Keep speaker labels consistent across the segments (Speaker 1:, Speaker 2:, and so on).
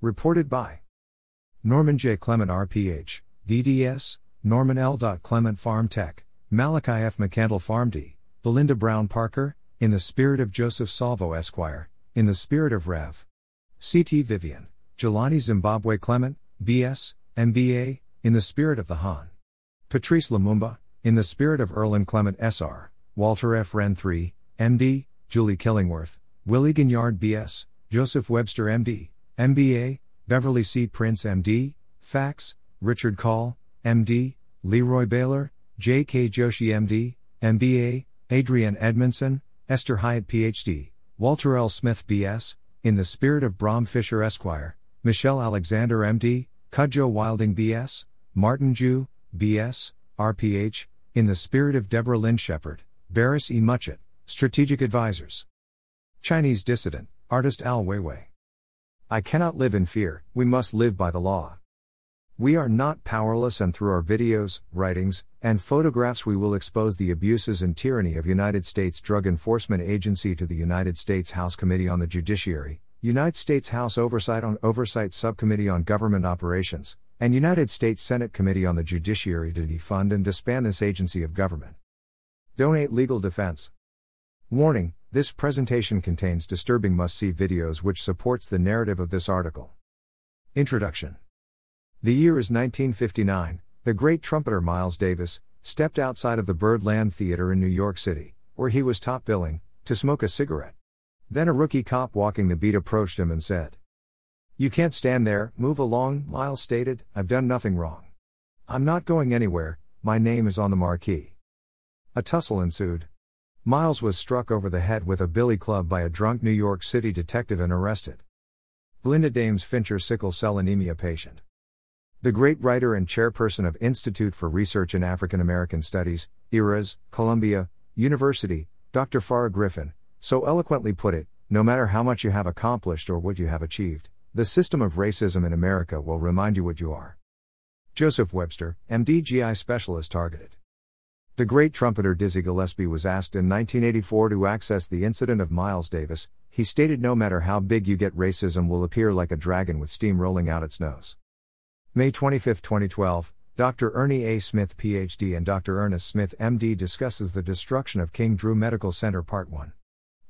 Speaker 1: Reported by Norman J. Clement RPH, DDS, Norman L. Clement Pharm Tech, Malachi F. McCandle Pharm D, Belinda Brown Parker, in the spirit of Joseph Salvo Esquire, in the spirit of Rev. C.T. Vivian, Jelani Zimbabwe Clement, B.S., MBA, in the spirit of the Han. Patrice Lumumba, in the spirit of Erland Clement S.R., Walter F. Wren III, MD, Julie Killingworth, Willie Gignard B.S., Joseph Webster MD, MBA, Beverly C. Prince MD, FACS, Richard Call, MD, Leroy Baylor, J.K. Joshi MD, MBA, Adrienne Edmondson, Esther Hyatt PhD, Walter L. Smith BS, in the spirit of Brom Fisher Esquire, Michelle Alexander MD, Cudjoe Wilding BS, Martin Jew, BS, RPH, in the spirit of Deborah Lynn Shepard, Barris E. Muchet, Strategic Advisors. Chinese dissident, artist Ai Weiwei. I cannot live in fear, we must live by the law. We are not powerless, and through our videos, writings, and photographs, we will expose the abuses and tyranny of United States Drug Enforcement Agency to the United States House Committee on the Judiciary, United States House Oversight on Oversight Subcommittee on Government Operations, and United States Senate Committee on the Judiciary to defund and disband this agency of government. Donate legal defense. Warning this presentation contains disturbing must see videos which supports the narrative of this article. Introduction The year is 1959. The great trumpeter Miles Davis stepped outside of the Birdland Theater in New York City, where he was top billing, to smoke a cigarette. Then a rookie cop walking the beat approached him and said, You can't stand there, move along, Miles stated, I've done nothing wrong. I'm not going anywhere, my name is on the marquee. A tussle ensued. Miles was struck over the head with a billy club by a drunk New York City detective and arrested. Glinda Dames Fincher sickle cell anemia patient. The great writer and chairperson of Institute for Research in African American Studies, IRAS, Columbia University, Dr. Farah Griffin, so eloquently put it no matter how much you have accomplished or what you have achieved, the system of racism in America will remind you what you are. Joseph Webster, MD GI specialist targeted. The great trumpeter Dizzy Gillespie was asked in 1984 to access the incident of Miles Davis. He stated, No matter how big you get, racism will appear like a dragon with steam rolling out its nose. May 25, 2012, Dr. Ernie A. Smith, PhD, and Dr. Ernest Smith, MD, discusses the destruction of King Drew Medical Center, Part 1.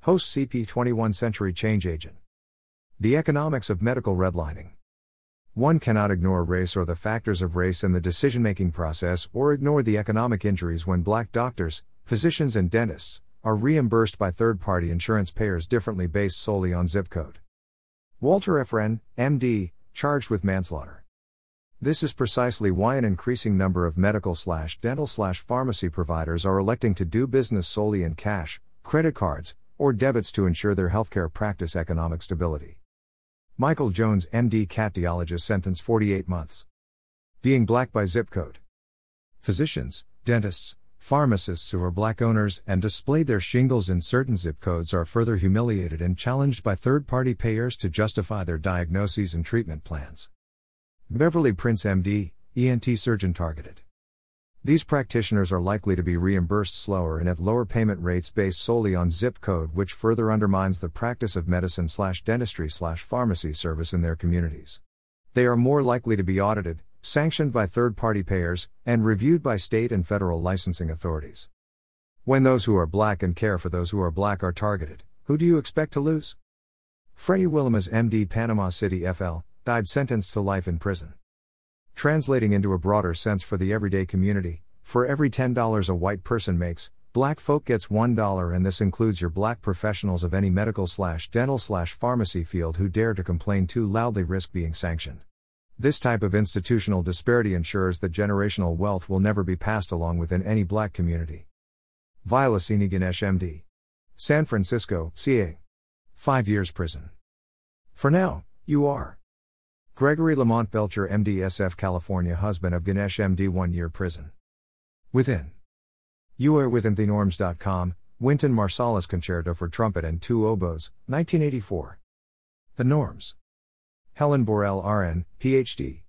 Speaker 1: Host CP 21 Century Change Agent. The economics of medical redlining. One cannot ignore race or the factors of race in the decision making process or ignore the economic injuries when black doctors, physicians, and dentists are reimbursed by third party insurance payers differently based solely on zip code. Walter F. Wren, MD, charged with manslaughter. This is precisely why an increasing number of medical slash dental slash pharmacy providers are electing to do business solely in cash, credit cards, or debits to ensure their healthcare practice economic stability. Michael Jones, MD cardiologist, sentenced 48 months. Being black by zip code. Physicians, dentists, pharmacists who are black owners and displayed their shingles in certain zip codes are further humiliated and challenged by third party payers to justify their diagnoses and treatment plans. Beverly Prince, MD, ENT surgeon targeted. These practitioners are likely to be reimbursed slower and at lower payment rates based solely on zip code, which further undermines the practice of medicine slash dentistry slash pharmacy service in their communities. They are more likely to be audited, sanctioned by third party payers, and reviewed by state and federal licensing authorities. When those who are black and care for those who are black are targeted, who do you expect to lose? Freddie Williams, MD, Panama City, FL, died sentenced to life in prison. Translating into a broader sense for the everyday community, for every $10 a white person makes, black folk gets $1 and this includes your black professionals of any medical slash dental slash pharmacy field who dare to complain too loudly risk being sanctioned. This type of institutional disparity ensures that generational wealth will never be passed along within any black community. Vilasini Ganesh MD. San Francisco, CA. 5 years prison. For now, you are. Gregory Lamont Belcher, MD, SF, California, husband of Ganesh, MD, one year prison. Within. You are within thenorms.com, Wynton Marsalis Concerto for Trumpet and Two Oboes, 1984. The Norms. Helen Borel, RN, PhD.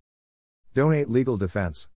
Speaker 1: Donate Legal Defense.